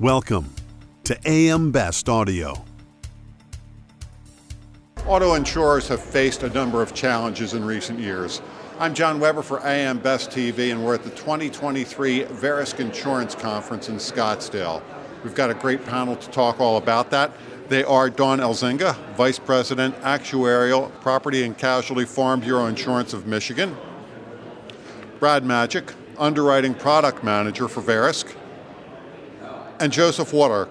Welcome to AM Best Audio. Auto insurers have faced a number of challenges in recent years. I'm John Weber for AM Best TV, and we're at the 2023 Verisk Insurance Conference in Scottsdale. We've got a great panel to talk all about that. They are Don Elzinga, Vice President, Actuarial, Property and Casualty Farm Bureau Insurance of Michigan. Brad Magic, Underwriting Product Manager for Verisk. And Joseph Waterk,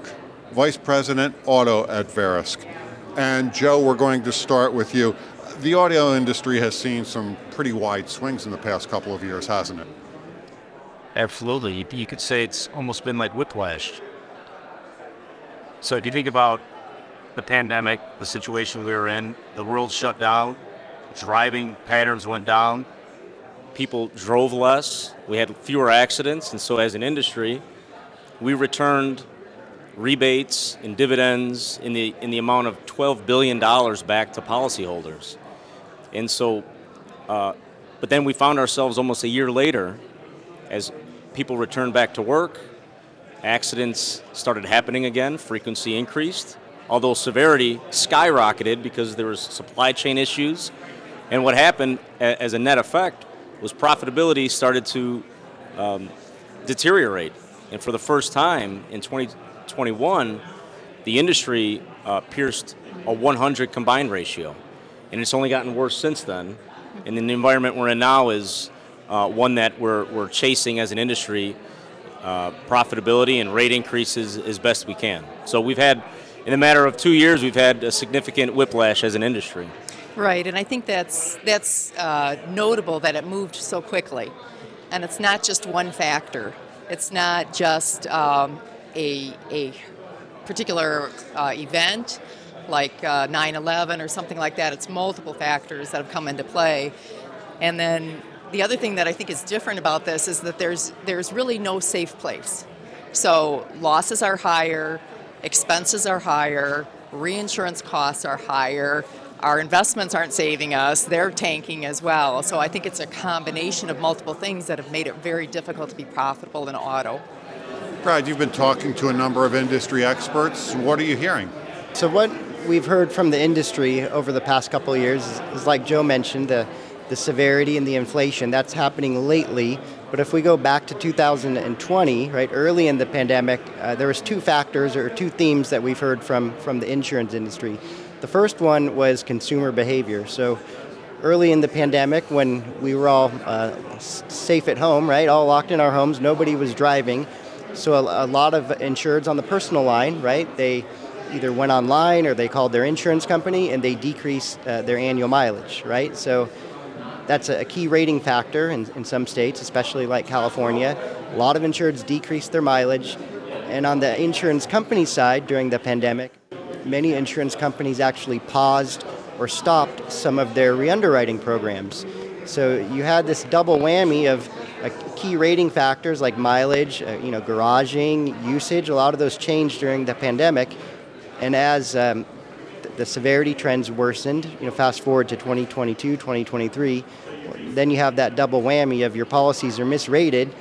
Vice President, Auto at Verisk. And Joe, we're going to start with you. The auto industry has seen some pretty wide swings in the past couple of years, hasn't it? Absolutely. You could say it's almost been like whiplash. So if you think about the pandemic, the situation we were in, the world shut down, driving patterns went down, people drove less, we had fewer accidents, and so as an industry, we returned rebates and dividends in the in the amount of 12 billion dollars back to policyholders. And so, uh, but then we found ourselves almost a year later, as people returned back to work, accidents started happening again, frequency increased, although severity skyrocketed because there was supply chain issues. And what happened as a net effect was profitability started to um, deteriorate. And for the first time in 2021, the industry uh, pierced a 100 combined ratio. And it's only gotten worse since then. And the environment we're in now is uh, one that we're, we're chasing as an industry uh, profitability and rate increases as best we can. So we've had, in a matter of two years, we've had a significant whiplash as an industry. Right, and I think that's that's uh, notable that it moved so quickly, and it's not just one factor. It's not just um, a a particular uh, event like uh, 9/11 or something like that. It's multiple factors that have come into play, and then the other thing that I think is different about this is that there's there's really no safe place. So losses are higher, expenses are higher, reinsurance costs are higher, our investments aren't saving us, they're tanking as well. So I think it's a combination of multiple things that have made it very difficult to be profitable in auto. Brad, you've been talking to a number of industry experts. What are you hearing? So, what we've heard from the industry over the past couple of years is, is like Joe mentioned, the, the severity and the inflation. That's happening lately. But if we go back to 2020, right, early in the pandemic, uh, there was two factors or two themes that we've heard from, from the insurance industry. The first one was consumer behavior. So early in the pandemic, when we were all uh, safe at home, right, all locked in our homes, nobody was driving. So a, a lot of insureds on the personal line, right, they either went online or they called their insurance company and they decreased uh, their annual mileage, right? So that's a, key rating factor in, in some states, especially like California. A lot of insureds decreased their mileage. And on the insurance company side during the pandemic, many insurance companies actually paused or stopped some of their re-underwriting programs. So you had this double whammy of uh, key rating factors like mileage, uh, you know, garaging, usage. A lot of those changed during the pandemic, and as um, th- the severity trends worsened, you know, fast forward to 2022, 2023, then you have that double whammy of your policies are misrated,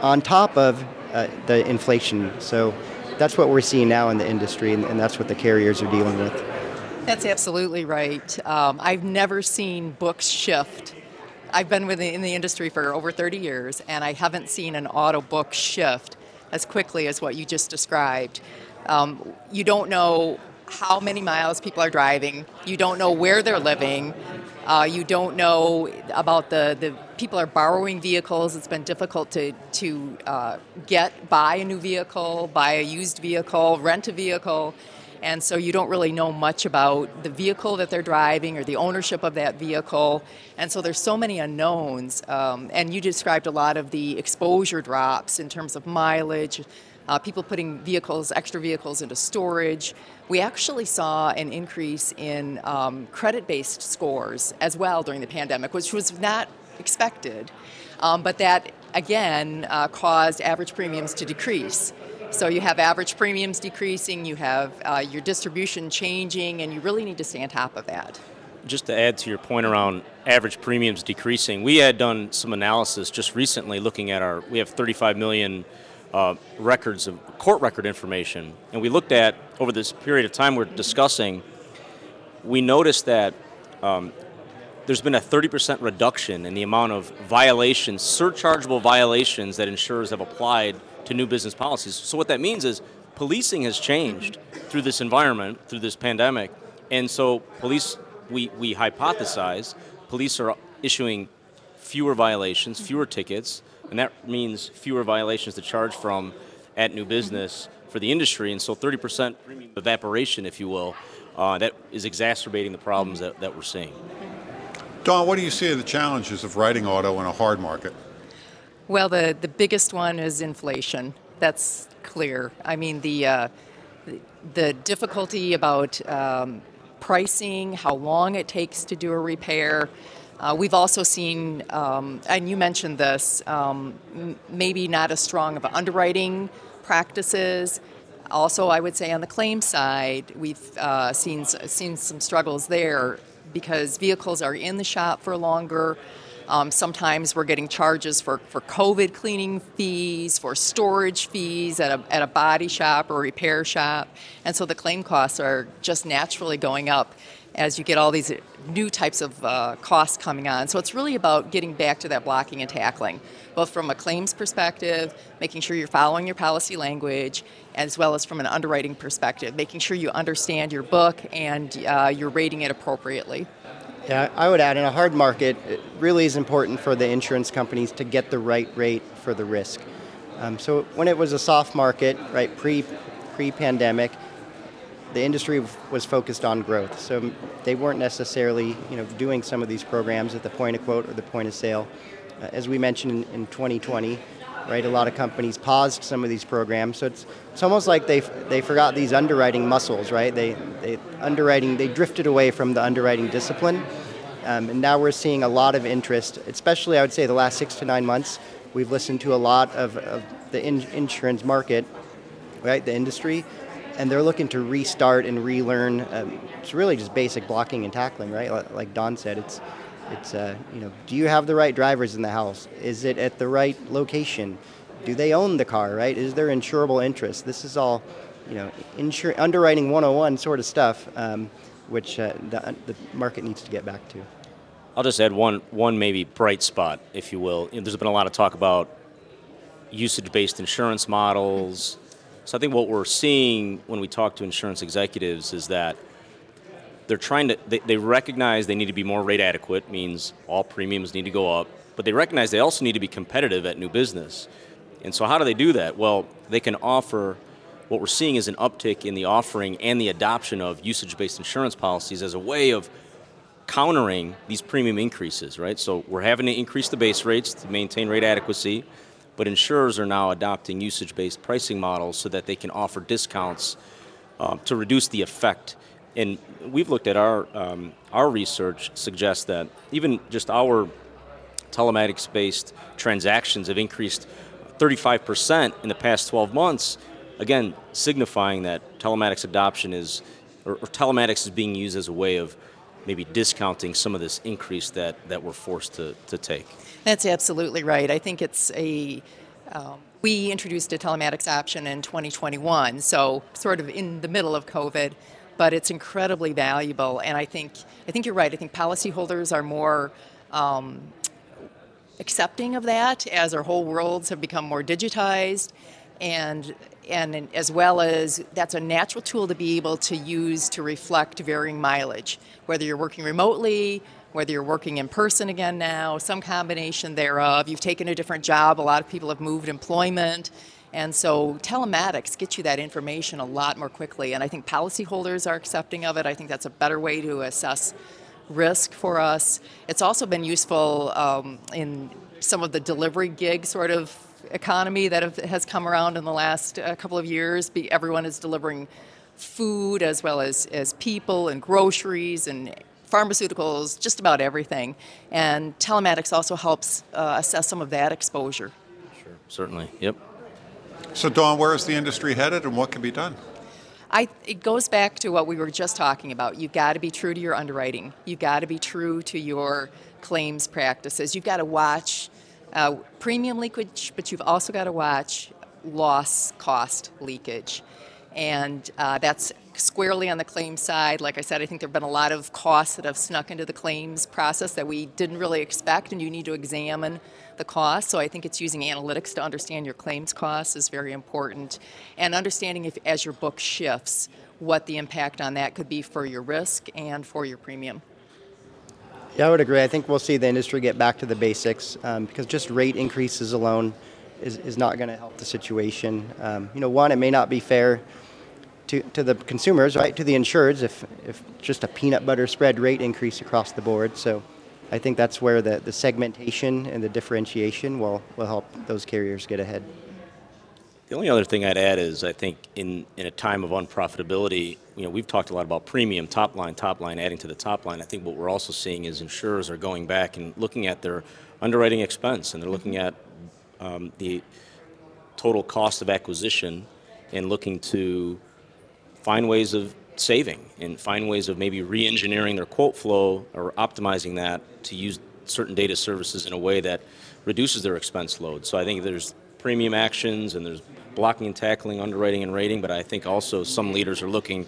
on top of uh, the inflation. So that's what we're seeing now in the industry, and, and that's what the carriers are dealing with. That's absolutely right. Um, I've never seen books shift. I've been in the industry for over 30 years, and I haven't seen an auto book shift as quickly as what you just described. Um, you don't know how many miles people are driving. You don't know where they're living. Uh, you don't know about the, the people are borrowing vehicles. It's been difficult to, to uh, get, buy a new vehicle, buy a used vehicle, rent a vehicle. And so you don't really know much about the vehicle that they're driving or the ownership of that vehicle. And so there's so many unknowns. Um, and you described a lot of the exposure drops in terms of mileage, uh, people putting vehicles, extra vehicles into storage. We actually saw an increase in um, credit based scores as well during the pandemic, which was not expected. Um, but that, again, uh, caused average premiums to decrease. So you have average premiums decreasing, you have uh, your distribution changing, and you really need to stay on top of that. Just to add to your point around average premiums decreasing, we had done some analysis just recently looking at our, we have 35 million uh, records of court record information, and we looked at over this period of time we're discussing, we noticed that um, there's been a 30% reduction in the amount of violations, surchargeable violations that insurers have applied to new business policies. So what that means is policing has changed through this environment, through this pandemic, and so police, we, we hypothesize, police are issuing fewer violations, fewer tickets, and that means fewer violations to charge from at new business for the industry. And so 30% evaporation, if you will, uh, that is exacerbating the problems that, that we're seeing. Dawn, what do you see are the challenges of writing auto in a hard market? Well, the, the biggest one is inflation. That's clear. I mean, the, uh, the difficulty about um, pricing, how long it takes to do a repair, uh, we've also seen, um, and you mentioned this, um, m- maybe not as strong of underwriting practices. Also, I would say on the claim side, we've uh, seen seen some struggles there because vehicles are in the shop for longer. Um, sometimes we're getting charges for, for COVID cleaning fees, for storage fees at a, at a body shop or repair shop. And so the claim costs are just naturally going up as you get all these new types of uh, costs coming on. So it's really about getting back to that blocking and tackling, both from a claims perspective, making sure you're following your policy language, as well as from an underwriting perspective, making sure you understand your book and uh, you're rating it appropriately. Yeah, I would add in a hard market, it really is important for the insurance companies to get the right rate for the risk. Um, so when it was a soft market, right, pre pre pandemic, the industry was focused on growth. So they weren't necessarily, you know, doing some of these programs at the point of quote or the point of sale. Uh, as we mentioned in, in 2020, right, a lot of companies paused some of these programs. So it's it's almost like they they forgot these underwriting muscles, right? They they underwriting they drifted away from the underwriting discipline. Um, and now we're seeing a lot of interest, especially I would say the last six to nine months. We've listened to a lot of, of the in, insurance market, right, the industry, and they're looking to restart and relearn. Um, it's really just basic blocking and tackling, right? Like Don said, it's it's uh, you know, do you have the right drivers in the house? Is it at the right location? Do they own the car, right? Is there insurable interest? This is all, you know, insur- underwriting 101 sort of stuff, um, which uh, the, the market needs to get back to. I'll just add one one maybe bright spot, if you will. You know, there's been a lot of talk about usage-based insurance models, so I think what we're seeing when we talk to insurance executives is that they're trying to, they, they recognize they need to be more rate adequate, means all premiums need to go up, but they recognize they also need to be competitive at new business. And so how do they do that? Well, they can offer, what we're seeing is an uptick in the offering and the adoption of usage-based insurance policies as a way of countering these premium increases, right? So we're having to increase the base rates to maintain rate adequacy but insurers are now adopting usage based pricing models so that they can offer discounts um, to reduce the effect. And we've looked at our, um, our research suggests that even just our telematics based transactions have increased 35% in the past 12 months, again, signifying that telematics adoption is, or, or telematics is being used as a way of maybe discounting some of this increase that, that we're forced to, to take. That's absolutely right. I think it's a. Um, we introduced a telematics option in 2021, so sort of in the middle of COVID, but it's incredibly valuable. And I think I think you're right. I think policyholders are more um, accepting of that as our whole worlds have become more digitized, and and as well as that's a natural tool to be able to use to reflect varying mileage, whether you're working remotely whether you're working in person again now, some combination thereof. You've taken a different job, a lot of people have moved employment. And so telematics gets you that information a lot more quickly. And I think policyholders are accepting of it. I think that's a better way to assess risk for us. It's also been useful um, in some of the delivery gig sort of economy that have, has come around in the last uh, couple of years. Be, everyone is delivering food as well as, as people and groceries and pharmaceuticals, just about everything. And telematics also helps uh, assess some of that exposure. Sure, certainly. Yep. So, Dawn, where is the industry headed and what can be done? I, it goes back to what we were just talking about. You've got to be true to your underwriting. You've got to be true to your claims practices. You've got to watch uh, premium leakage, but you've also got to watch loss cost leakage. And uh, that's squarely on the claims side. Like I said, I think there have been a lot of costs that have snuck into the claims process that we didn't really expect, and you need to examine the costs. So I think it's using analytics to understand your claims costs is very important, and understanding if as your book shifts, what the impact on that could be for your risk and for your premium. Yeah, I would agree. I think we'll see the industry get back to the basics um, because just rate increases alone is, is not going to help the situation. Um, you know, one, it may not be fair to, to the consumers, right, to the insureds, if, if just a peanut butter spread rate increase across the board. So I think that's where the, the segmentation and the differentiation will, will help those carriers get ahead. The only other thing I'd add is I think in, in a time of unprofitability, you know, we've talked a lot about premium, top line, top line, adding to the top line. I think what we're also seeing is insurers are going back and looking at their underwriting expense and they're looking at um, the total cost of acquisition and looking to find ways of saving and find ways of maybe re-engineering their quote flow or optimizing that to use certain data services in a way that reduces their expense load. So I think there's premium actions and there's blocking and tackling, underwriting and rating, but I think also some leaders are looking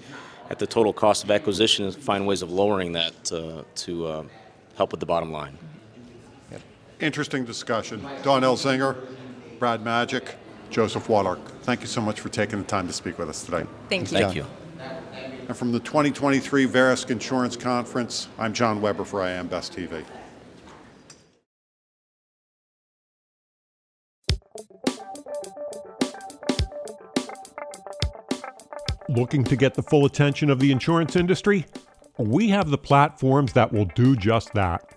at the total cost of acquisition and find ways of lowering that uh, to uh, help with the bottom line. Yep. Interesting discussion. Dawn Elzinga, Brad Magic, Joseph Wallark. Thank you so much for taking the time to speak with us today. Thank you. Thank you. And from the 2023 Verisk Insurance Conference, I'm John Weber for I AM Best TV. Looking to get the full attention of the insurance industry? We have the platforms that will do just that.